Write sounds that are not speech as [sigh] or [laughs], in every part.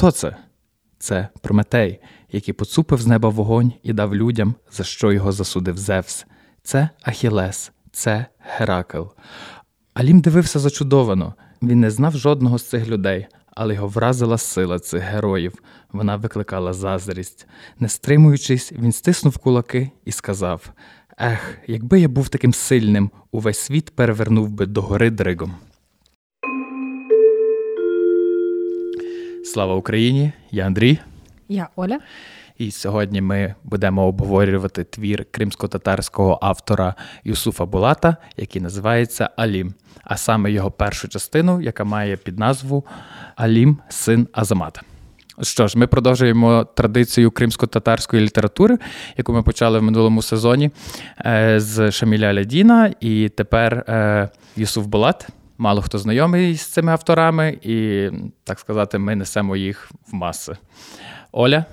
Хто це? Це Прометей, який поцупив з неба вогонь і дав людям, за що його засудив Зевс. Це Ахілес, це Геракл. Алім дивився зачудовано. Він не знав жодного з цих людей, але його вразила сила цих героїв. Вона викликала заздрість. Не стримуючись, він стиснув кулаки і сказав: Ех, якби я був таким сильним, увесь світ перевернув би до гори дригом. Слава Україні! Я Андрій. Я Оля. І сьогодні ми будемо обговорювати твір кримсько-татарського автора Юсуфа Булата, який називається Алім, а саме його першу частину, яка має під назву Алім, син Азамата. Що ж, ми продовжуємо традицію кримсько-татарської літератури, яку ми почали в минулому сезоні е, з Шаміля Алядіна, і тепер е, Юсуф Булат. Мало хто знайомий з цими авторами, і, так сказати, ми несемо їх в маси. Оля,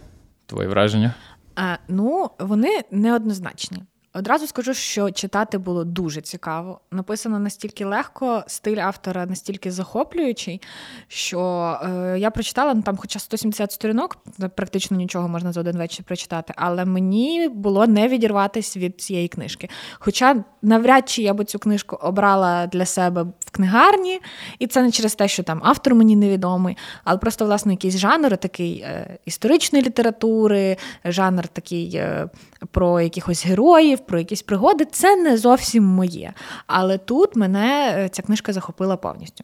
твої враження? А, Ну, вони неоднозначні. Одразу скажу, що читати було дуже цікаво. Написано настільки легко, стиль автора настільки захоплюючий, що е, я прочитала ну, там, хоча 170 сторінок, практично нічого можна за один вечір прочитати, але мені було не відірватися від цієї книжки. Хоча навряд чи я би цю книжку обрала для себе в книгарні, і це не через те, що там автор мені невідомий, але просто власне якийсь жанр такий е, історичної літератури, жанр такий е, про якихось героїв про якісь пригоди, це не зовсім моє. Але тут мене е, ця книжка захопила повністю.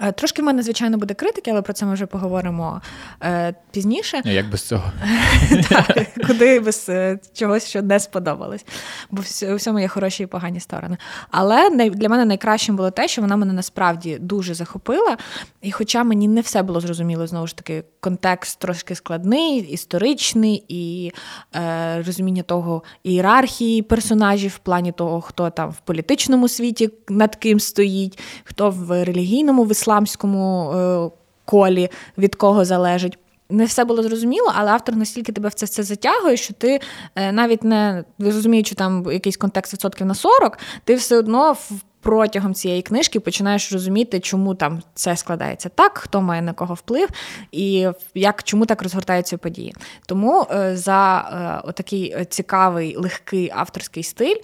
Е, трошки в мене, звичайно, буде критики, але про це ми вже поговоримо е, пізніше. Як без цього? [laughs] Так, Куди без е, чогось, що не сподобалось. Бо у всьому є хороші і погані сторони. Але для мене найкращим було те, що вона мене насправді дуже захопила. І хоча мені не все було зрозуміло, знову ж таки, контекст трошки складний, історичний, і е, розуміння того ієрархії персонажів в плані того, хто там в політичному світі над ким стоїть, хто в релігійному в ісламському е, колі від кого залежить. Не все було зрозуміло, але автор настільки тебе в це все затягує, що ти е, навіть не розуміючи там якийсь контекст відсотків на 40, ти все одно протягом цієї книжки починаєш розуміти, чому там це складається так, хто має на кого вплив, і як чому так розгортаються події. Тому е, за отакий цікавий легкий авторський стиль,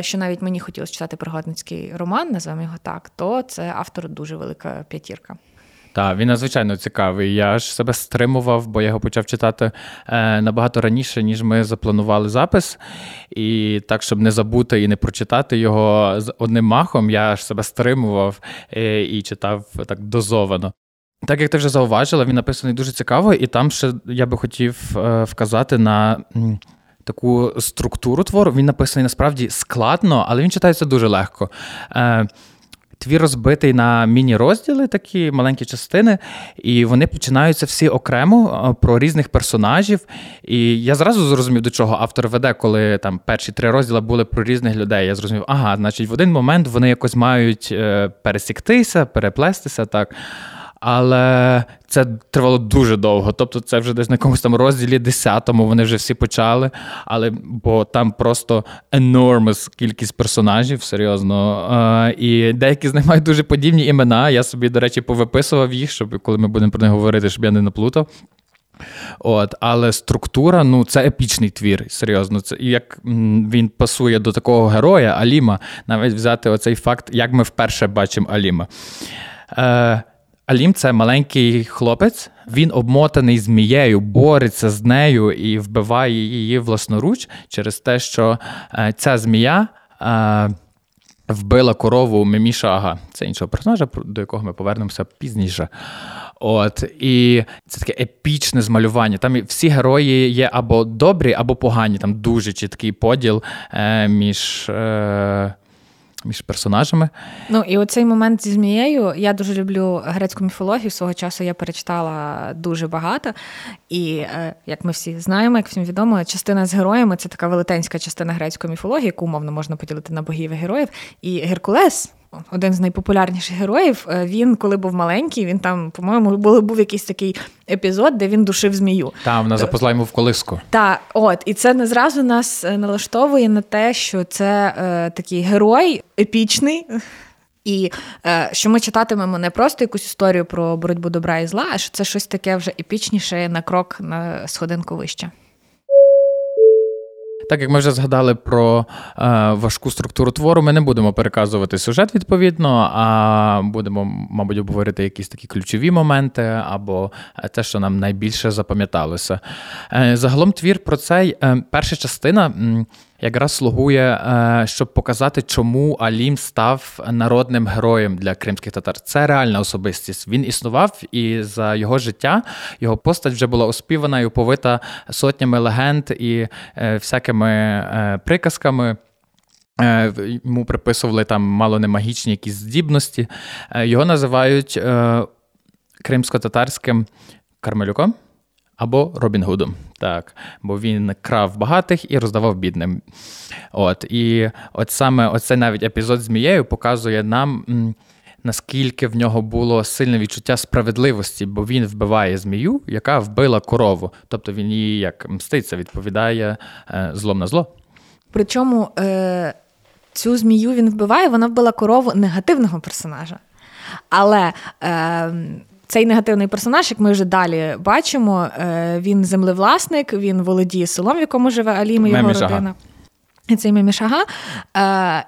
що навіть мені хотілося читати пригодницький роман, називаємо його так, то це автор дуже велика п'ятірка. Так, він надзвичайно цікавий. Я ж себе стримував, бо я його почав читати е, набагато раніше, ніж ми запланували запис. І так, щоб не забути і не прочитати його з одним махом, я ж себе стримував е, і читав так дозовано. Так як ти вже зауважила, він написаний дуже цікаво, і там ще я би хотів е, вказати на. Таку структуру твору він написаний насправді складно, але він читається дуже легко. Твір розбитий на міні-розділи, такі маленькі частини, і вони починаються всі окремо про різних персонажів. І я зразу зрозумів, до чого автор веде, коли там перші три розділи були про різних людей. Я зрозумів, ага, значить, в один момент вони якось мають е, пересіктися, переплестися так але це тривало дуже довго. Тобто, це вже десь на якомусь там розділі 10-му вони вже всі почали. Але бо там просто enormous кількість персонажів, серйозно. Е, і деякі з них мають дуже подібні імена. Я собі, до речі, повиписував їх, щоб коли ми будемо про них говорити, щоб я не наплутав. От, Але структура ну, це епічний твір, серйозно. Це як він пасує до такого героя Аліма, навіть взяти оцей факт, як ми вперше бачимо Аліма. Е, Алім це маленький хлопець, він обмотаний змією, бореться з нею і вбиває її власноруч через те, що е, ця змія. Е, вбила корову Мемішага, це іншого персонажа, до якого ми повернемося пізніше. От, І це таке епічне змалювання. Там всі герої є або добрі, або погані. Там дуже чіткий поділ е, між. Між персонажами. Ну і оцей момент зі змією. Я дуже люблю грецьку міфологію. Свого часу я перечитала дуже багато. І е, як ми всі знаємо, як всім відомо, частина з героями це така велетенська частина грецької міфології, яку умовно можна поділити на богів і героїв. І Геркулес один з найпопулярніших героїв. Е, він, коли був маленький, він там, по-моєму, був, був якийсь такий епізод, де він душив змію. Та, вона запозла йому в колиску. Так, от, і це не зразу нас е, налаштовує на те, що це е, такий герой епічний. І е, що ми читатимемо не просто якусь історію про боротьбу добра і зла, а що це щось таке вже епічніше на крок на сходинку вище. Так як ми вже згадали про е, важку структуру твору, ми не будемо переказувати сюжет відповідно, а будемо, мабуть, обговорити якісь такі ключові моменти або те, що нам найбільше запам'яталося. Е, загалом твір про цей е, перша частина якраз слугує, е, щоб показати, чому Алім став народним героєм для кримських татар. Це реальна особистість. Він існував, і за його життя його постать вже була оспівана і оповита сотнями легенд і е, всякими е, приказками. Йому приписували там мало не магічні якісь здібності. Його називають кримсько-татарським Кармелюком або Робін Гудом. Так, бо він крав багатих і роздавав бідним. От, І от саме оцей навіть епізод з Мією показує нам. Наскільки в нього було сильне відчуття справедливості, бо він вбиває змію, яка вбила корову. Тобто він її як мститься, відповідає е, злом на зло. Причому е- цю змію він вбиває, вона вбила корову негативного персонажа. Але е- цей негативний персонаж, як ми вже далі бачимо, е, він землевласник, він володіє селом, в якому живе Алім і його Мемі родина. Цей Мемішага,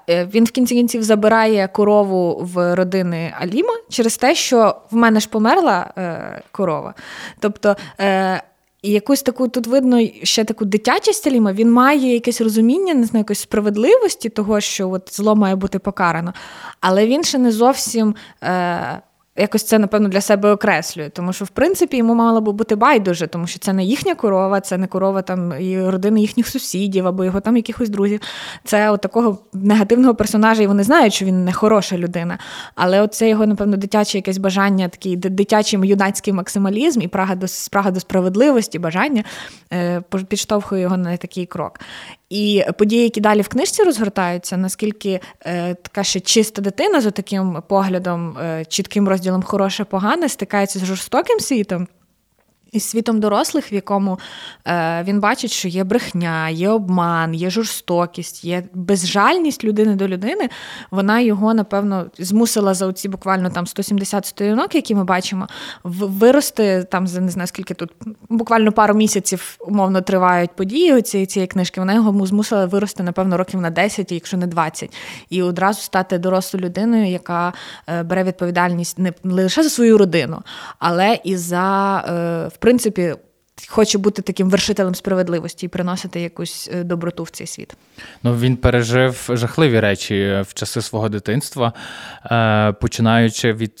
е, він в кінці кінців забирає корову в родини Аліма через те, що в мене ж померла е, корова. Тобто. І якусь таку тут видно ще таку дитячість Аліма, він має якесь розуміння, не знаю, якоїсь справедливості того, що от зло має бути покарано. Але він ще не зовсім е, якось це, напевно, для себе окреслює. Тому що, в принципі, йому мало би бути байдуже, тому що це не їхня корова, це не корова там і родини їхніх сусідів або його там якихось друзів. Це от такого негативного персонажа, і вони знають, що він не хороша людина. Але от це його, напевно, дитяче якесь бажання, такий дитячий юнацький максималізм і прага до прага до справедливості, бажання е, підштовхує його на такий крок. І події, які далі в книжці розгортаються, наскільки е, така ще чиста дитина з таким поглядом, е, чітким розділом хороше, погане, стикається з жорстоким світом із світом дорослих, в якому е, він бачить, що є брехня, є обман, є жорстокість, є безжальність людини до людини, вона його, напевно, змусила за оці буквально там 170 сторінок, які ми бачимо, вирости там за не знаю скільки тут, буквально пару місяців умовно тривають події цієї цієї книжки. Вона його змусила вирости, напевно, років на 10, якщо не 20, і одразу стати дорослою людиною, яка е, бере відповідальність не лише за свою родину, але і за е, в принципі. Хоче бути таким вершителем справедливості і приносити якусь е, доброту в цей світ. Ну він пережив жахливі речі в часи свого дитинства, е, починаючи від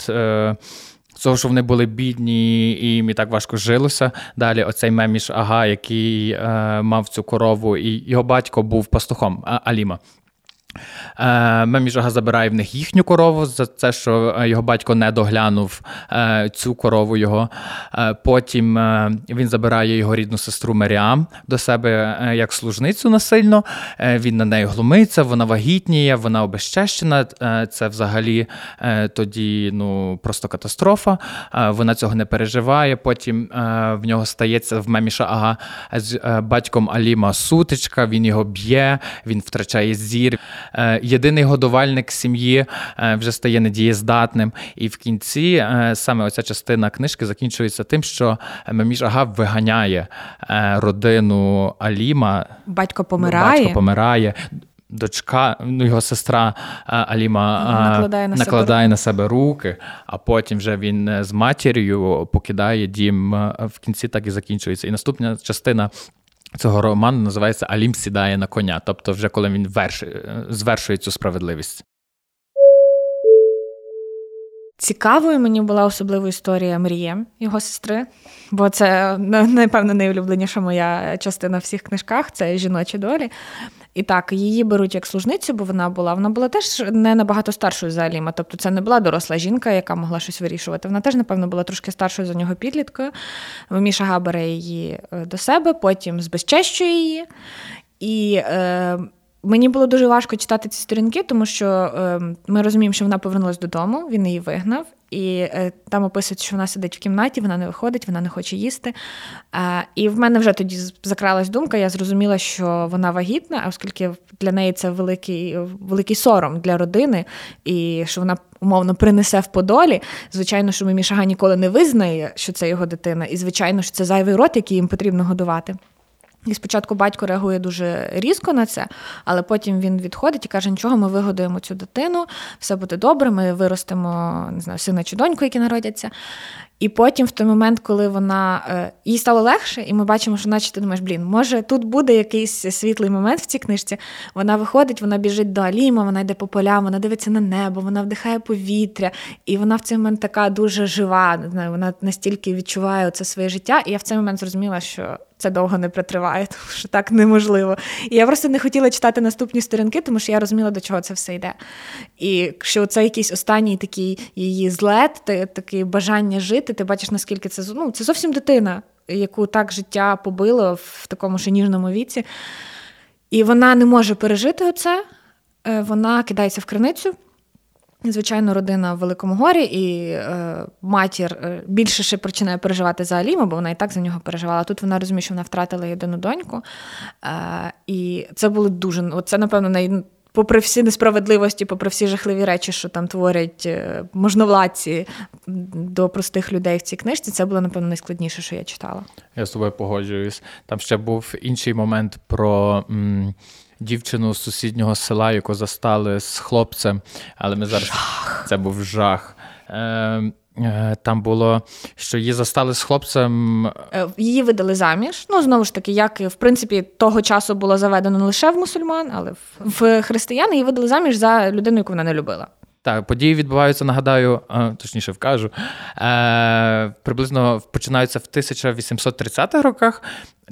того, що вони були бідні, і їм і так важко жилося. Далі оцей меміш Ага, який мав цю корову, і його батько був пастухом Аліма. Е, Меміжага забирає в них їхню корову за те, що е, його батько не доглянув е, цю корову його. Потім він забирає його рідну сестру Меріам до себе як служницю насильно. Він на неї глумиться, вона вагітніє, вона обезчещена. Це взагалі тоді ну, просто катастрофа. Вона цього не переживає. Потім в нього стається в Меміша Ага з батьком Аліма сутичка, він його б'є, він втрачає зір. Е, єдиний годувальник сім'ї е, вже стає недієздатним. І в кінці е, саме оця частина книжки закінчується тим, що Меміж Агаб виганяє родину Аліма. Батько помирає. Батько помирає. Дочка, ну його сестра Аліма накладає, на, накладає себе. на себе руки, а потім вже він з матір'ю покидає дім в кінці, так і закінчується. І наступна частина цього роману називається Алім сідає на коня, тобто, вже коли він верш... звершує цю справедливість. Цікавою мені була особлива історія Мріє, його сестри, бо це напевно найулюбленіша моя частина в всіх книжках це жіночі долі. І так, її беруть як служницю, бо вона була. Вона була теж не набагато старшою за Аліма. Тобто це не була доросла жінка, яка могла щось вирішувати. Вона теж, напевно, була трошки старшою за нього підліткою. Міша бере її е, до себе, потім збезчещує її. І е, мені було дуже важко читати ці сторінки, тому що е, ми розуміємо, що вона повернулася додому, він її вигнав. І е, там описується, що вона сидить в кімнаті, вона не виходить, вона не хоче їсти. І в мене вже тоді закралась думка, я зрозуміла, що вона вагітна, оскільки для неї це великий великий сором для родини, і що вона умовно принесе в Подолі. Звичайно, що Мімішага ніколи не визнає, що це його дитина, і звичайно, що це зайвий рот, який їм потрібно годувати. І спочатку батько реагує дуже різко на це, але потім він відходить і каже: нічого, ми вигодуємо цю дитину, все буде добре, ми виростемо не знаю, сина чи доньку, які народяться. І потім, в той момент, коли вона е, їй стало легше, і ми бачимо, що наче ти думаєш, блін, може тут буде якийсь світлий момент в цій книжці. Вона виходить, вона біжить до Аліма, вона йде по полям, вона дивиться на небо, вона вдихає повітря, і вона в цей момент така дуже жива. Вона настільки відчуває це своє життя. І я в цей момент зрозуміла, що це довго не притриває, [laughs] тому що так неможливо. І я просто не хотіла читати наступні сторінки, тому що я розуміла, до чого це все йде. І що це якийсь останній такий її злет, таке бажання жити. Ти бачиш, наскільки це ну, це зовсім дитина, яку так життя побило в такому ще ніжному віці. І вона не може пережити оце. Е, вона кидається в криницю. Звичайно, родина в Великому горі, і е, матір е, більше ще починає переживати за Аліма, бо вона і так за нього переживала. Тут вона розуміє, що вона втратила єдину доньку. Е, І це було дуже. Це, напевно, най... попри всі несправедливості, попри всі жахливі речі, що там творять е, можновладці до простих людей в цій книжці, це було, напевно, найскладніше, що я читала. Я з тобою погоджуюсь. Там ще був інший момент про. М- дівчину з сусіднього села, яку застали з хлопцем, але ми зараз жах. це був жах. Е, е, там було, що її застали з хлопцем. Е, її видали заміж. Ну, знову ж таки, як в принципі того часу було заведено не лише в мусульман, але в християн її видали заміж за людину, яку вона не любила. Так, події відбуваються, нагадаю, точніше вкажу. Е, Приблизно починаються в 1830-х роках.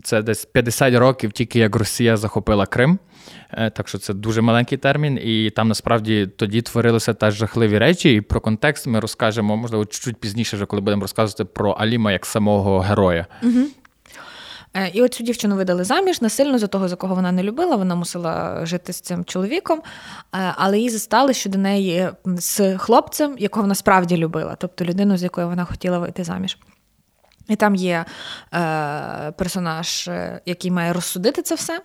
Це десь 50 років, тільки як Росія захопила Крим. Е, так що це дуже маленький термін, і там насправді тоді творилися теж жахливі речі. І про контекст ми розкажемо, можливо, чуть пізніше, вже коли будемо розказувати про Аліма як самого героя. Угу. І от цю дівчину видали заміж насильно за того, за кого вона не любила. Вона мусила жити з цим чоловіком, е, але її застали щодо неї з хлопцем, якого вона справді любила, тобто людину, з якою вона хотіла вийти заміж. І там є е, персонаж, який має розсудити це все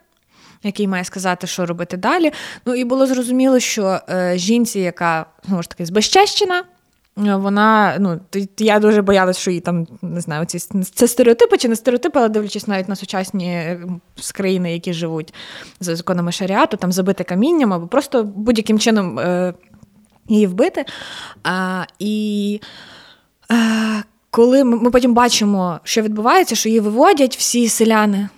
який має сказати, що робити далі. Ну і було зрозуміло, що е, жінці, яка знову ж таки збезчещена, е, вона, ну, я дуже боялась, що її там не знаю, ці це стереотипи чи не стереотипи, але дивлячись навіть на сучасні е, країни, які живуть за законами шаріату, там забити камінням або просто будь-яким чином е, її вбити. А, І а, коли ми, ми потім бачимо, що відбувається, що її виводять всі селяни.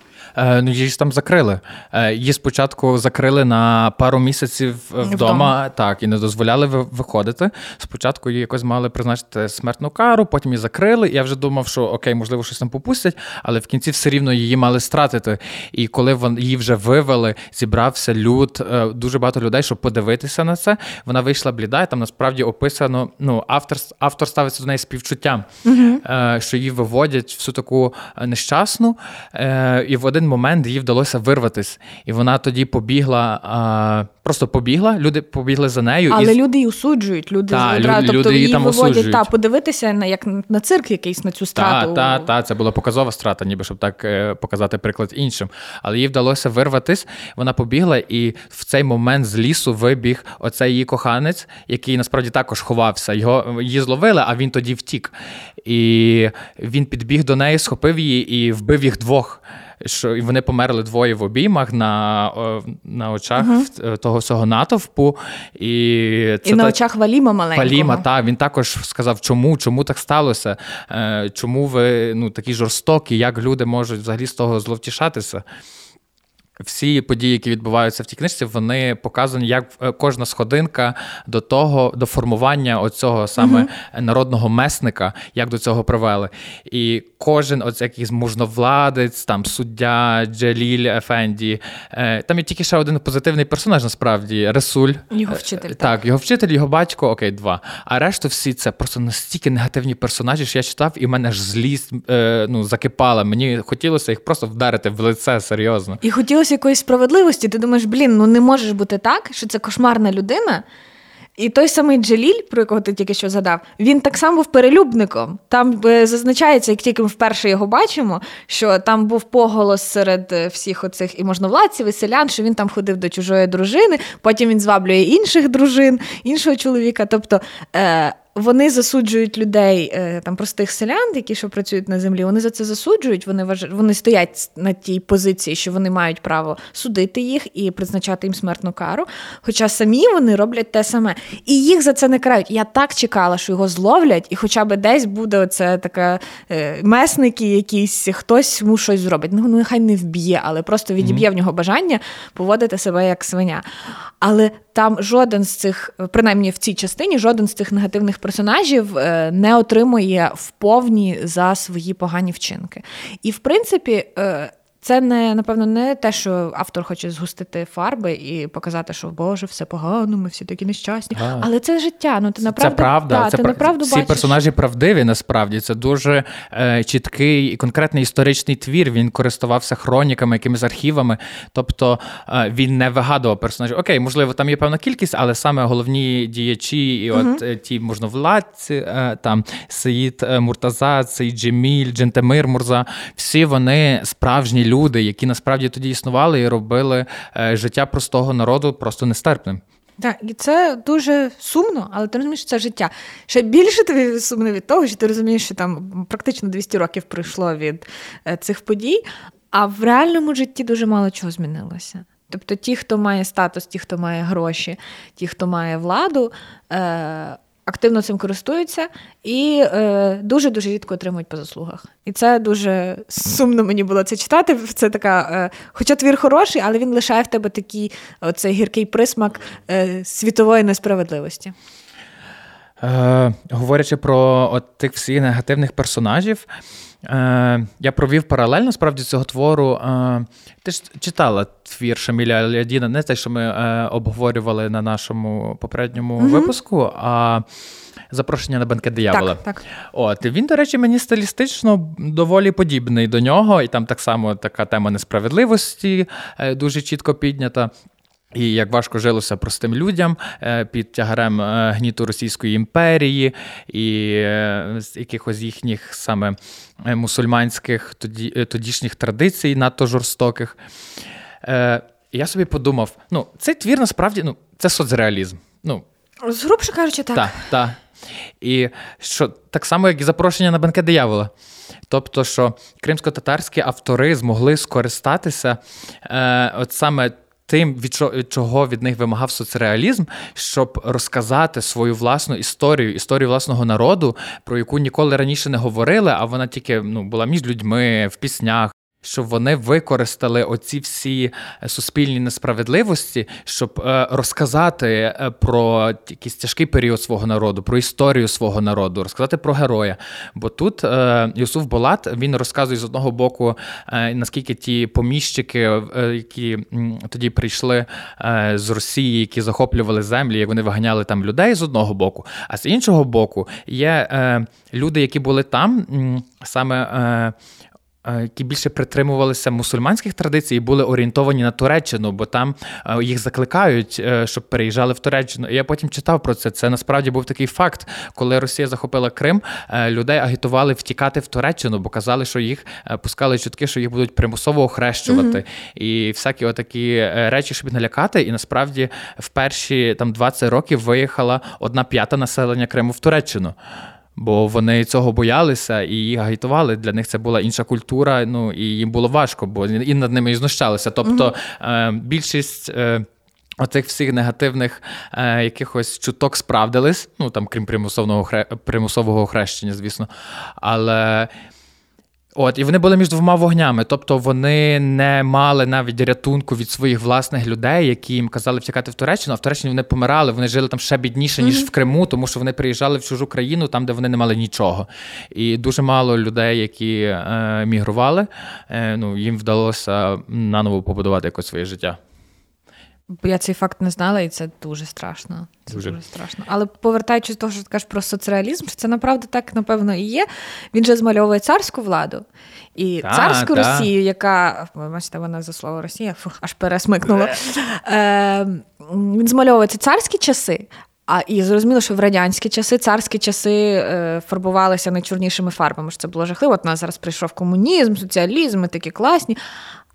Е, ну, її ж там закрили. Е, її спочатку закрили на пару місяців вдома, вдома. так, і не дозволяли виходити. Спочатку її якось мали призначити смертну кару, потім її закрили. Я вже думав, що окей, можливо, щось там попустять, але в кінці все рівно її мали стратити. І коли її вже вивели, зібрався люд, е, дуже багато людей, щоб подивитися на це. Вона вийшла бліда, і там насправді описано. Ну, автор автор ставиться до неї співчуттям, угу. що її виводять всю таку нещасну. І в один момент їй вдалося вирватись, і вона тоді побігла, а, просто побігла. Люди побігли за нею. Але і... люди її осуджують. Люди та, одразу, тобто люди її там виводять осуджують. та подивитися на як на цирк якийсь на цю страту. Так, та, та, це була показова страта, ніби щоб так е, показати приклад іншим. Але їй вдалося вирватись. Вона побігла, і в цей момент з лісу вибіг оцей її коханець, який насправді також ховався. Його її зловили, а він тоді втік. І він підбіг до неї, схопив її і вбив їх двох що вони померли двоє в обіймах на на очах uh того всього натовпу. І це і на та... очах Валіма маленького. Валіма, так, він також сказав, чому чому так сталося, е, чому ви ну, такі жорстокі, як люди можуть взагалі з того зловтішатися всі події, які відбуваються в тій книжці, вони показані як е, кожна сходинка до того, до формування оцього саме uh-huh. народного месника, як до цього привели. І кожен оць якийсь можновладець, там суддя, Джаліль Ефенді. Е, там є тільки ще один позитивний персонаж, насправді Ресуль. Його вчитель. Так, так його вчитель, його батько, окей, два. А решту всі це просто настільки негативні персонажі, що я читав, і в мене ж злість е, ну, закипала. Мені хотілося їх просто вдарити в лице серйозно. І хотілося якоїсь справедливості. Ти думаєш, блін, ну не можеш бути так, що це кошмарна людина. І той самий Джеліль, про якого ти тільки що згадав, він так само був перелюбником. Там е, зазначається, як тільки ми вперше його бачимо, що там був поголос серед е, всіх оцих і можновладців, і селян, що він там ходив до чужої дружини, потім він зваблює інших дружин, іншого чоловіка. Тобто е, вони засуджують людей, е, там простих селян, які що працюють на землі. Вони за це засуджують. Вони вваж... вони стоять на тій позиції, що вони мають право судити їх і призначати їм смертну кару. Хоча самі вони роблять те саме, і їх за це не карають. Я так чекала, що його зловлять, і хоча б десь буде оце така е, месники, якісь хтось йому щось зробить. Ну нехай не вб'є, але просто відіб'є mm-hmm. в нього бажання поводити себе як свиня. Але там жоден з цих, принаймні в цій частині, жоден з цих негативних персонажів е, не отримує вповні за свої погані вчинки. І в принципі, е, це не напевно не те, що автор хоче згустити фарби і показати, що Боже, все погано, ми всі такі нещасні. А. Але це життя. Ну ти направду, це правда. Та, це ти пр... направду всі бачиш. персонажі правдиві. Насправді це дуже е, чіткий і конкретний історичний твір. Він користувався хроніками, якимись архівами. Тобто е, він не вигадував персонажів. Окей, можливо, там є певна кількість, але саме головні діячі, і от uh ті можновладці, е, там Саїд е, Муртаза, Саїд Джеміль, Джентемир Мурза, всі вони справжні люди, які насправді тоді існували і робили е, життя простого народу просто нестерпним. Так, і це дуже сумно, але ти розумієш, це життя. Ще більше тобі сумно від того, що ти розумієш, що там практично 200 років пройшло від е, цих подій, а в реальному житті дуже мало чого змінилося. Тобто, ті, хто має статус, ті, хто має гроші, ті, хто має владу. Е- активно цим користуються і дуже дуже рідко отримують по заслугах. І це дуже сумно мені було це читати. Це така, е, хоча твір хороший, але він лишає в тебе такий оцей гіркий присмак е, світової несправедливості. Е, Говорячи про от тих всіх негативних персонажів. Е, Я провів паралельно справді цього твору. Е, Ти ж читала твір Шаміля Алядіна, не те, що ми е, обговорювали на нашому попередньому угу. випуску, а запрошення на банкет диявола. Так, так. От він, до речі, мені стилістично доволі подібний до нього, і там так само така тема несправедливості е, дуже чітко піднята. І як важко жилося простим людям під тягарем гніту Російської імперії і якихось їхніх саме мусульманських тоді, тодішніх традицій, надто жорстоких. Я собі подумав: ну, цей твір насправді ну, це соцреалізм. Ну, Згрубше кажучи, так. Так, так. І що так само, як і запрошення на банкет диявола. Тобто, що кримсько-татарські автори змогли скористатися е, от саме тим, від чого від них вимагав соцреалізм, щоб розказати свою власну історію, історію власного народу, про яку ніколи раніше не говорили, а вона тільки ну, була між людьми в піснях, щоб вони використали оці всі е, суспільні несправедливості, щоб е, розказати е, про якийсь тяжкий період свого народу, про історію свого народу, розказати про героя. Бо тут Юсуф Болат він розказує з одного боку, наскільки ті поміщики, які тоді прийшли з Росії, які захоплювали землі, як вони виганяли там людей з одного боку, а з іншого боку є люди, які були там саме. Е, які більше притримувалися мусульманських традицій і були орієнтовані на Туреччину, бо там е, їх закликають, е, щоб переїжджали в Туреччину. І я потім читав про це. Це насправді був такий факт, коли Росія захопила Крим, людей агітували втікати в Туреччину, бо казали, що їх пускали чутки, що їх будуть примусово охрещувати. Mm-hmm. І всякі отакі речі, щоб налякати. І насправді в перші там 20 років виїхала одна п'ята населення Криму в Туреччину бо вони цього боялися і їх агітували. Для них це була інша культура. Ну і їм було важко, бо і над ними і знущалися. Тобто е, більшість. Е, Оцих всіх негативних е, якихось чуток справдились, ну там крім примусового примусового хрещення, звісно. Але От, і вони були між двома вогнями, тобто вони не мали навіть рятунку від своїх власних людей, які їм казали втікати в Туреччину, а в Туреччині вони помирали, вони жили там ще бідніше, ніж mm-hmm. в Криму, тому що вони приїжджали в чужу країну, там, де вони не мали нічого. І дуже мало людей, які е, мігрували, е, ну, їм вдалося наново побудувати якось своє життя. Бо я цей факт не знала, і це дуже страшно. Це дуже, дуже страшно. Але повертаючись до того, що ти кажеш про соцреалізм, що це направду так, напевно, і є. Він же змальовує царську владу і та, царську та. Росію, яка бачите, вона за слово Росія, фух, аж пересмикнула. Е, Він змальовує ці царські часи. А і зрозуміло, що в радянські часи, царські часи е, фарбувалися найчорнішими фарбами. що Це було жахливо. От у нас зараз прийшов комунізм, соціалізм, ми такі класні.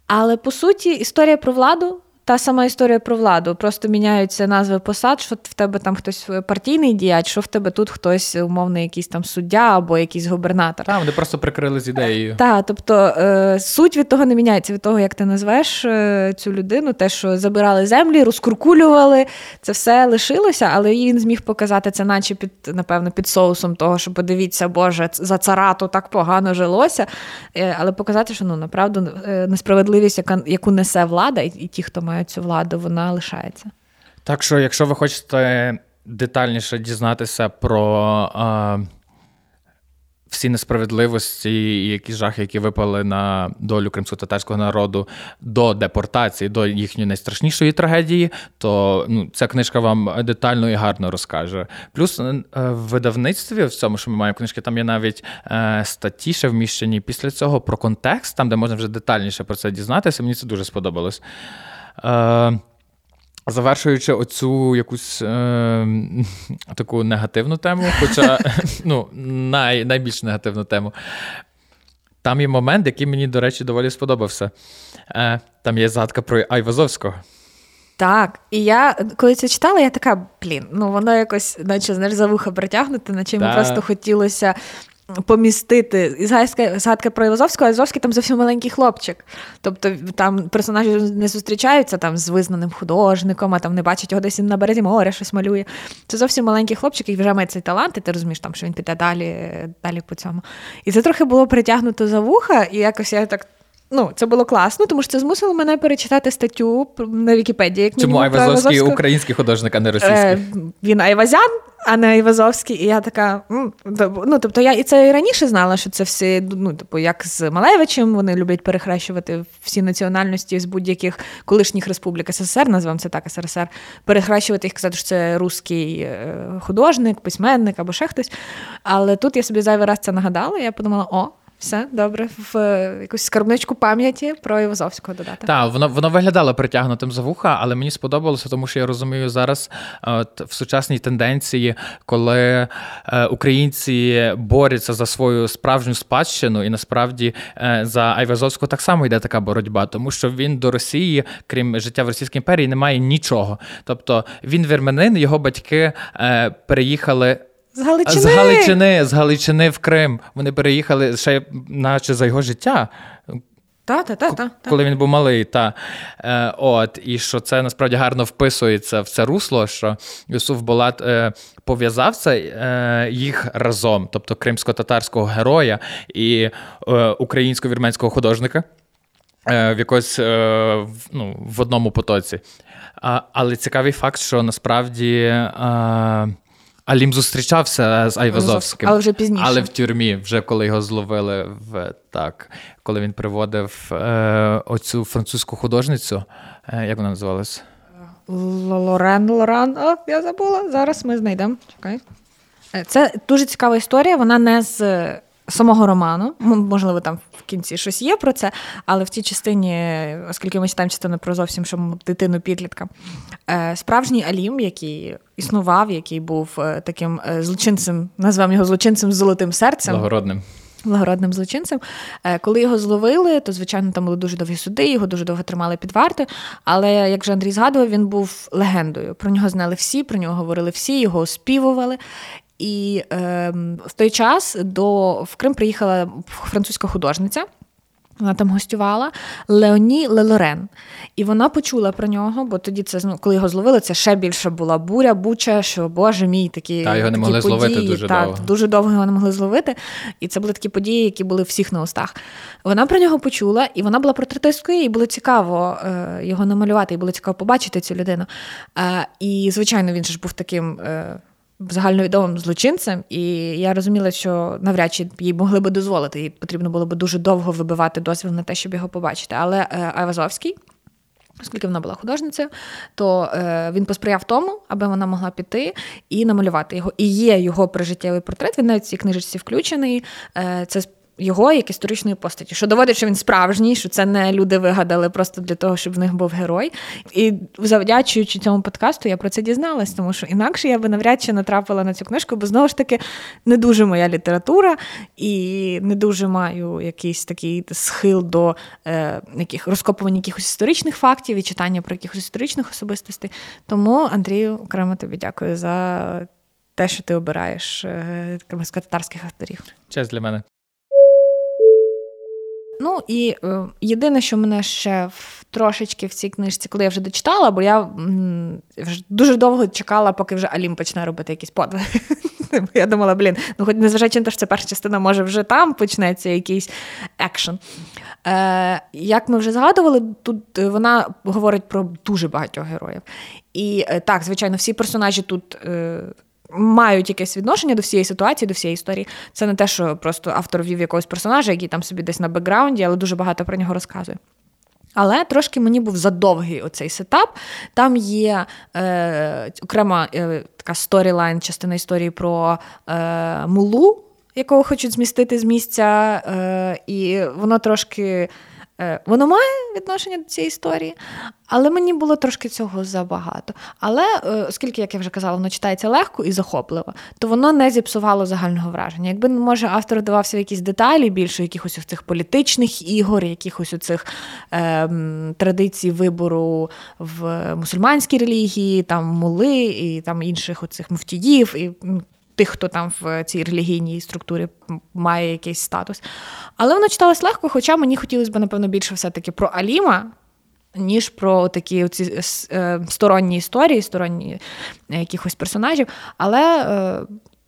Але по суті, історія про владу та сама історія про владу. Просто міняються назви посад, що в тебе там хтось партійний діяч, що в тебе тут хтось умовний якийсь там суддя або якийсь губернатор. Так, вони просто прикрили з ідеєю. Так, тобто е, суть від того не міняється, від того, як ти назвеш е, цю людину, те, що забирали землі, розкуркулювали, це все лишилося, але він зміг показати це, наче під, напевно, під соусом того, що подивіться, Боже, за царату так погано жилося. Е, але показати, що ну направду несправедливість, яка яку несе влада, і ті, хто має мають цю владу, вона лишається. Так що, якщо ви хочете детальніше дізнатися про а, всі несправедливості і якісь жахи, які випали на долю кримсько-татарського народу до депортації, до їхньої найстрашнішої трагедії, то ну, ця книжка вам детально і гарно розкаже. Плюс е, в видавництві, в цьому, що ми маємо книжки, там є навіть е, статті ще вміщені після цього про контекст, там де можна вже детальніше про це дізнатися. Мені це дуже сподобалось. Е, Завершуючи оцю якусь е, таку негативну тему, хоча [laughs] ну, най, найбільш негативну тему, там є момент, який мені, до речі, доволі сподобався. Е, Там є згадка про Айвазовського. Так, і я коли це читала, я така, блін, ну воно якось, наче знаєш, за вуха притягнуте, наче йому просто хотілося помістити. Згадка, згадка про Ілозовського, а Ілозовський там зовсім маленький хлопчик. Тобто там персонажі не зустрічаються там з визнаним художником, а там не бачать його десь на березі моря щось малює. Це зовсім маленький хлопчик, який вже має цей талант, і ти розумієш, там, що він піде далі, далі по цьому. І це трохи було притягнуто за вуха, і якось я так. Ну, це було класно, тому що це змусило мене перечитати статтю на Вікіпедії. Як Чому Айвазовський український художник, а не російський? Е, Він Айвазян, а не Івазовський. І я така. Ну, тобто я і це і раніше знала, що це всі, ну, типу, як з Малевичем, вони люблять перехрещувати всі національності з будь-яких колишніх республік СССР, називаємо це так, СРСР, перехрещувати їх, казати, що це русський е, художник, письменник або ще хтось. Але тут я собі зайвий раз це нагадала, і я подумала, о. Все добре, в е, якусь скарбничку пам'яті про Івазовського додати. Так, воно воно виглядало притягнутим за вуха, але мені сподобалося, тому що я розумію зараз от, в сучасній тенденції, коли е, українці борються за свою справжню спадщину, і насправді е, за Айвазовського так само йде така боротьба, тому що він до Росії, крім життя в Російській імперії, не має нічого. Тобто він вірменин, його батьки е, переїхали. З Галичини. З Галичини, з Галичини в Крим. Вони переїхали ще наче за його життя. Та, та, та, та, Коли він був малий, та е, от, і що це насправді гарно вписується в це русло, що Юсуф Болат е, пов'язав це е, їх разом, тобто кримсько-татарського героя і е, українсько-вірменського художника е, в якось е, ну, в одному потоці. А, Але цікавий факт, що насправді. Е, Алім зустрічався з Айвазовським, але вже пізніше. Але в тюрмі, вже коли його зловили в так, коли він приводив е, оцю французьку художницю. Е, як вона називалась? Лорен Лоран. О, я забула. Зараз ми знайдемо. Чекай. Е, це дуже цікава історія. Вона не з самого роману. Можливо, там в кінці щось є про це, але в цій частині, оскільки ми читаємо частину про зовсім що дитину підлітка, е, справжній Алім, який існував, який був е, таким е, злочинцем, назвемо його злочинцем з золотим серцем. Благородним. Благородним злочинцем. Коли його зловили, то, звичайно, там були дуже довгі суди, його дуже довго тримали під вартою. Але, як же Андрій згадував, він був легендою. Про нього знали всі, про нього говорили всі, його оспівували. І е, в той час до в Крим приїхала французька художниця. Вона там гостювала Леоні Лелорен. І вона почула про нього, бо тоді це ну, коли його зловили, це ще більше була буря, буча, що Боже мій такі Та, його не могли події. зловити дуже так, довго. Дуже довго його не могли зловити. І це були такі події, які були всіх на устах. Вона про нього почула, і вона була портретисткою, і було цікаво е, його намалювати, і було цікаво побачити цю людину. Е, і, звичайно, він ж був таким. Загальновідомим злочинцем, і я розуміла, що навряд чи їй могли би дозволити, їй потрібно було б дуже довго вибивати дозвіл на те, щоб його побачити. Але е, Айвазовський. Оскільки вона була художницею, то е, він посприяв тому, аби вона могла піти і намалювати його. І є його прижиттєвий портрет. Він навіть в цій книжечці включений. Е, це його як історичної постаті, що доводить, що він справжній, що це не люди вигадали просто для того, щоб в них був герой. І завдячуючи цьому подкасту, я про це дізналась, тому що інакше я би навряд чи натрапила на цю книжку, бо знову ж таки не дуже моя література і не дуже маю якийсь такий схил до е, яких розкопування якихось історичних фактів і читання про якихось історичних особистостей. Тому, Андрію, окремо тобі дякую за. Те, що ти обираєш е, татарських авторів. Честь для мене. Ну і е, єдине, що мене ще трошечки в цій книжці, коли я вже дочитала, бо я м, дуже довго чекала, поки вже Алім почне робити якісь подвиги. [laughs] Я думала, блін, ну хоч незважаючи на те, що це перша частина, може вже там почнеться якийсь екшен. Е, Як ми вже згадували, тут вона говорить про дуже багатьох героїв. І е, так, звичайно, всі персонажі тут. Е, мають якесь відношення до всієї ситуації, до всієї історії. Це не те, що просто автор ввів якогось персонажа, який там собі десь на бекграунді, але дуже багато про нього розказує. Але трошки мені був задовгий оцей сетап. Там є е, окрема е, така сторілайн, частина історії про е, мулу, якого хочуть змістити з місця, е, і воно трошки воно має відношення до цієї історії, але мені було трошки цього забагато. Але е, оскільки, як я вже казала, воно читається легко і захопливо, то воно не зіпсувало загального враження. Якби, може, автор давався в якісь деталі більше якихось цих політичних ігор, якихось оцих е, традицій вибору в мусульманській релігії, там мули і там інших оцих муфтіїв, і тих, хто там в цій релігійній структурі має якийсь статус. Але воно читалось легко, хоча мені хотілося б, напевно, більше все-таки про Аліма. Ніж про такі оці е, сторонні історії, сторонні е, якихось персонажів. Але е,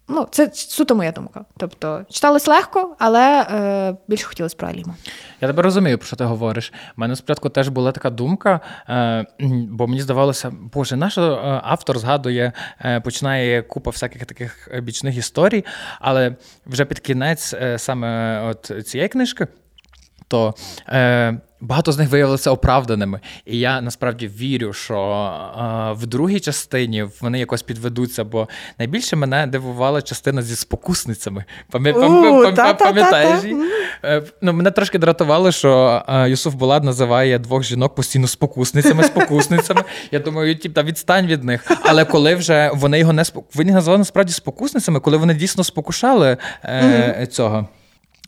Ну, це суто моя думка. Тобто, читалось легко, але е, більше хотілося про Аліму. Я тебе розумію, про що ти говориш. У мене спочатку теж була така думка, е, бо мені здавалося, боже, наш е, автор згадує, е, починає купа всяких таких бічних історій, але вже під кінець е, саме от цієї книжки, то. Е, Багато з них виявилися оправданими, і я насправді вірю, що е, в другій частині вони якось підведуться, бо найбільше мене дивувала частина зі спокусницями. Пам'ятаєш? Е, ну, Мене трошки дратувало, що е, Юсуф Булат називає двох жінок постійно спокусницями, спокусницями. [laughs] Я думаю, тіп, та відстань від них. Але коли вже вони його не спок... Вони називали насправді спокусницями, коли вони дійсно спокушали е, цього.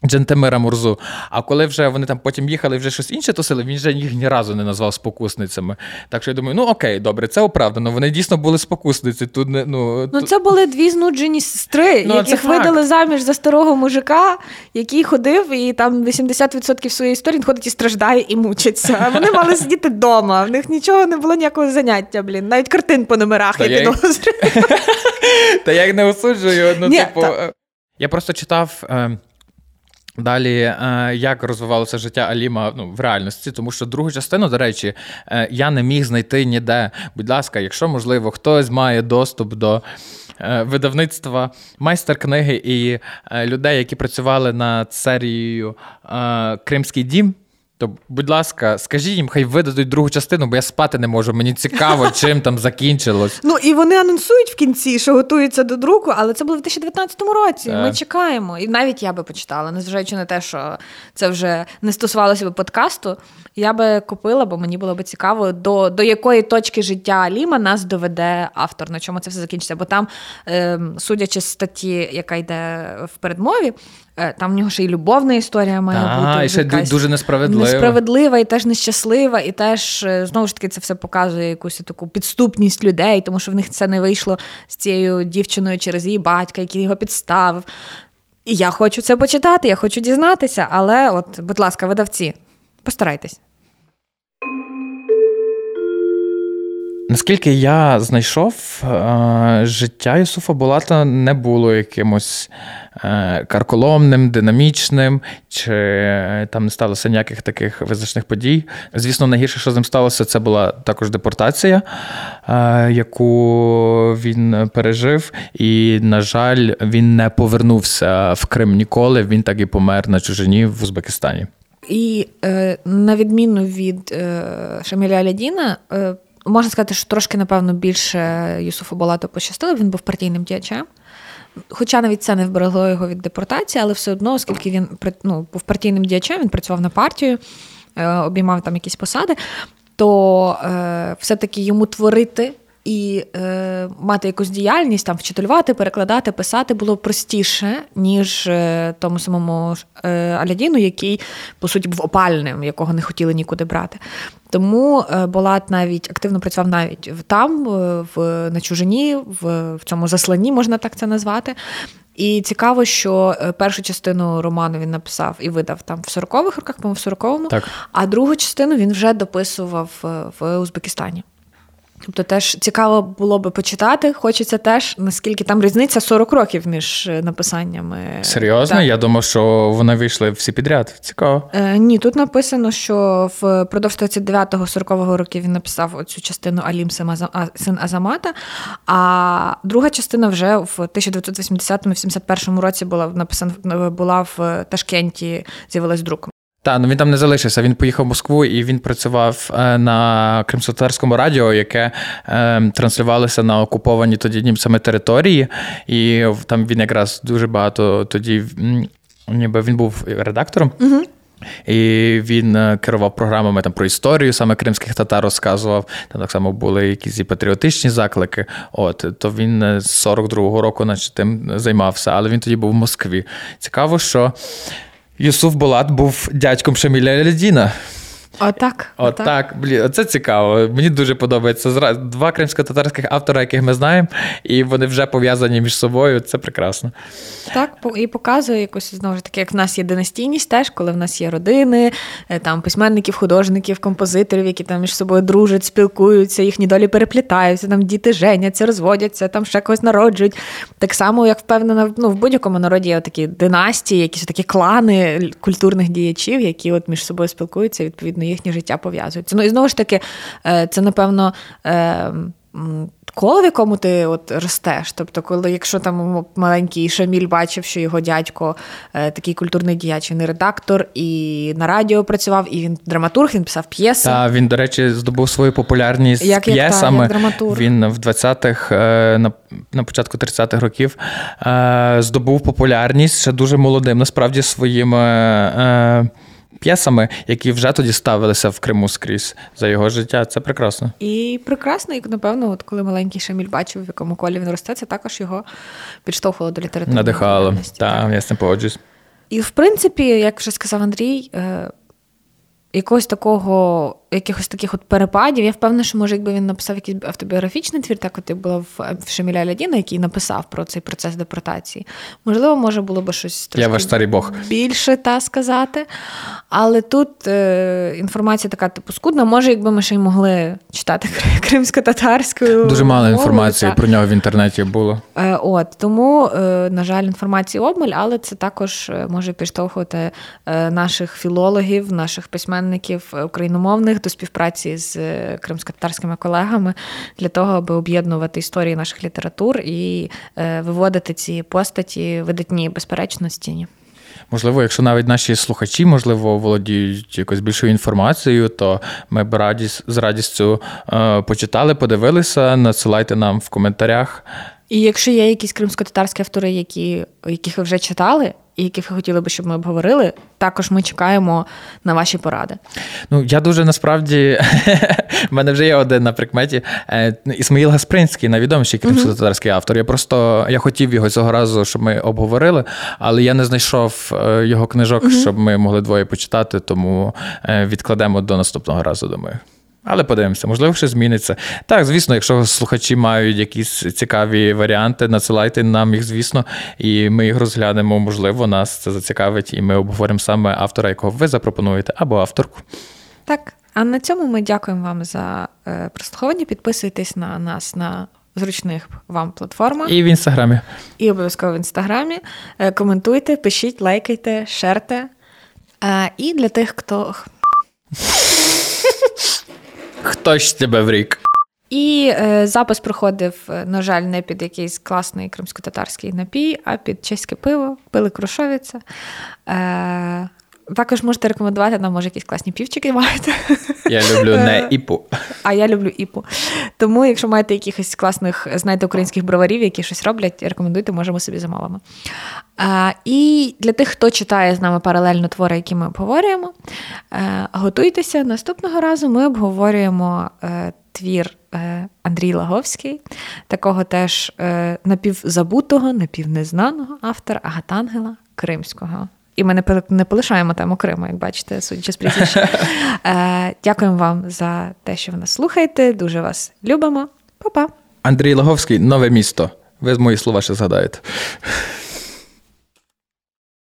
Джентемира Мурзу. А коли вже вони там потім їхали, вже щось інше тусили, він вже їх ні разу не назвав спокусницями. Так що я думаю, ну окей, добре, це оправдано. Вони дійсно були спокусниці. Тут не ну ну це були дві знуджені сестри, ну, яких видали заміж за старого мужика, який ходив, і там 80% своєї історії ходить і страждає і мучиться. А вони мали сидіти вдома. В них нічого не було ніякого заняття. Блін, навіть картин по номерах я підозрюю. [laughs] Та я їх не осуджую. Ну, типу, я просто читав. Далі, е, як розвивалося життя Аліма ну, в реальності, тому що другу частину, до речі, е, я не міг знайти ніде. Будь ласка, якщо можливо, хтось має доступ до е, видавництва майстер-книги і людей, які працювали над серією Кримський дім. То, будь ласка, скажіть їм, хай видадуть другу частину, бо я спати не можу. Мені цікаво, [laughs] чим там закінчилось. Ну і вони анонсують в кінці, що готуються до друку, але це було в 2019 році. Ми чекаємо. І навіть я би почитала, незважаючи на те, що це вже не стосувалося би подкасту. Я би купила, бо мені було би цікаво, до до якої точки життя Аліма нас доведе автор, на чому це все закінчиться. Бо там, е, судячи з статті, яка йде в передмові, там в нього ще й любовна історія має а, бути. І ще дуже несправедлива. Несправедлива і теж нещаслива, і теж е, знову ж таки це все показує якусь таку підступність людей, тому що в них це не вийшло з цією дівчиною через її батька, який його підставив. І я хочу це почитати, я хочу дізнатися, але, от, будь ласка, видавці, постарайтесь. Наскільки я знайшов, е, життя Юсуфа Булата не було якимось е, карколомним, динамічним, чи там не сталося ніяких таких визначних подій. Звісно, найгірше, що з ним сталося, це була також депортація, е, яку він пережив. І, на жаль, він не повернувся в Крим ніколи. Він так і помер на чужині в Узбекистані. І е, на відміну від е, Шаміля Алядіна, е, можна сказати, що трошки, напевно, більше Юсуфу Балату пощастило. Він був партійним діячем. Хоча навіть це не вберегло його від депортації, але все одно, оскільки він ну, був партійним діячем, він працював на партію, е, обіймав там якісь посади, то е, все-таки йому творити і е, мати якусь діяльність, там вчителювати, перекладати, писати було простіше, ніж е, тому самому е, Алядіну, який, по суті, був опальним, якого не хотіли нікуди брати. Тому е, Болат навіть активно працював навіть там, е, в, на чужині, в, в цьому засланні, можна так це назвати. І цікаво, що е, першу частину роману він написав і видав там в 40-х роках, по-моєму, в 40-му, так. а другу частину він вже дописував в Узбекистані. Тобто теж цікаво було би почитати. Хочеться теж, наскільки там різниця 40 років між е, написаннями. Серйозно? Так. Я думав, що вони вийшли всі підряд. Цікаво. Е, Ні, тут написано, що впродовж 39-го 40-го років він написав оцю частину Алім син Азамата, а друга частина вже в 1980-71 році була написана була в Ташкенті, з'явилась друком. Так, ну він там не залишився. Він поїхав в Москву і він працював е, на кримськотарському радіо, яке е, транслювалося на окуповані тоді німцями території. І там він якраз дуже багато тоді, ніби він був редактором. Угу. І він е, керував програмами там про історію, саме кримських татар розказував. Там так само були якісь і патріотичні заклики. От то він з 42-го року, наче тим займався, але він тоді був в Москві. Цікаво, що Юсуф Булат був дядьком Шаміля Лядіна. Отак. Отак. Блін, це цікаво. Мені дуже подобається. Два кримсько-татарських автора, яких ми знаємо, і вони вже пов'язані між собою. Це прекрасно. Так, і показує якось знову ж таки, як в нас є династійність, теж коли в нас є родини, е, там письменників, художників, композиторів, які там між собою дружать, спілкуються, їхні долі переплітаються, там діти женяться, розводяться, там ще когось народжують. Так само, як впевнена, ну, в будь-якому народі є такі династії, якісь такі клани культурних діячів, які от між собою спілкуються, відповідно їхнє життя пов'язується. Ну і знову ж таки, е, це напевно. Е, коло, в якому ти от ростеш. Тобто, коли якщо там маленький Шаміль бачив, що його дядько е, такий культурний діяч, і редактор, і на радіо працював, і він драматург, він писав п'єси. Так, він, до речі, здобув свою популярність як, п'єсами. Як, як. Він в 20-х, е, на, на початку 30-х років здобув популярність ще дуже молодим, насправді своїми п'єсами, які вже тоді ставилися в Криму скрізь за його життя. Це прекрасно. І прекрасно, і напевно, от коли маленький Шаміль бачив, в якому колі він росте, це також його підштовхувало до літератури. Надихало. Так, я з цим погоджуюсь. І в принципі, як вже сказав Андрій, е, якогось такого якихось таких от перепадів. Я впевнена, що може, якби він написав якийсь автобіографічний твір, так от як було в, в Шеміля Лядіна, який написав про цей процес депортації. Можливо, може було б щось трошки Я ваш старий Бог. більше та сказати. Але тут е, інформація така типу скудна. Може, якби ми ще й могли читати [laughs] кримсько-татарською. Дуже мало інформації та. про нього в інтернеті було. Е, от Тому, е, на жаль, інформації обмаль, але це також е, може підштовхувати е, наших філологів, наших письменників е, україномовних до співпраці з е, кримсько-татарськими колегами для того, аби об'єднувати історії наших літератур і е, виводити ці постаті видатні, безперечно, стіні. Можливо, якщо навіть наші слухачі, можливо, володіють якось більшою інформацією, то ми б радість з радістю е, почитали, подивилися, надсилайте нам в коментарях. І якщо є якісь кримсько-татарські автори, які, яких ви вже читали, і яких ви хотіли би, щоб ми обговорили, також ми чекаємо на ваші поради. Ну я дуже насправді [laughs] в мене вже є один на прикметі. Е, Ісмаїл Гаспринський, найвідоміший кримсько-татарський автор. Я просто я хотів його цього разу, щоб ми обговорили, але я не знайшов е, його книжок, щоб ми могли двоє почитати, тому е, відкладемо до наступного разу. Думаю. Але подивимося, можливо, ще зміниться. Так, звісно, якщо слухачі мають якісь цікаві варіанти, надсилайте нам їх, звісно, і ми їх розглянемо. Можливо, нас це зацікавить, і ми обговоримо саме автора, якого ви запропонуєте, або авторку. Так, а на цьому ми дякуємо вам за е, прослуховування. Підписуйтесь на нас на зручних вам платформах. І в інстаграмі. І обов'язково в інстаграмі. Е, коментуйте, пишіть, лайкайте, шерте. Е, і для тих, хто. Хтось тебе в рік. І е, запис проходив, е, на жаль, не під якийсь класний кримсько-татарський напій, а під чеське пиво, пили Крушовиця. Е, також можете рекомендувати нам, може, якісь класні півчики маєте. Я люблю не іпу. А я люблю іпу. Тому, якщо маєте якихось класних, знаєте, українських броварів, які щось роблять, рекомендуйте, можемо собі замовимо. А, І для тих, хто читає з нами паралельно твори, які ми обговорюємо, е, готуйтеся наступного разу. Ми обговорюємо е, твір е, Андрій Лаговський, такого теж напівзабутого, напівнезнаного автора Агатангела Кримського. І ми не полишаємо тему Криму, як бачите, судячи з прізвища. [laughs] Дякуємо вам за те, що ви нас слухаєте. Дуже вас любимо. Па-па. Андрій Лаговський нове місто. Ви мої слова ще згадаєте.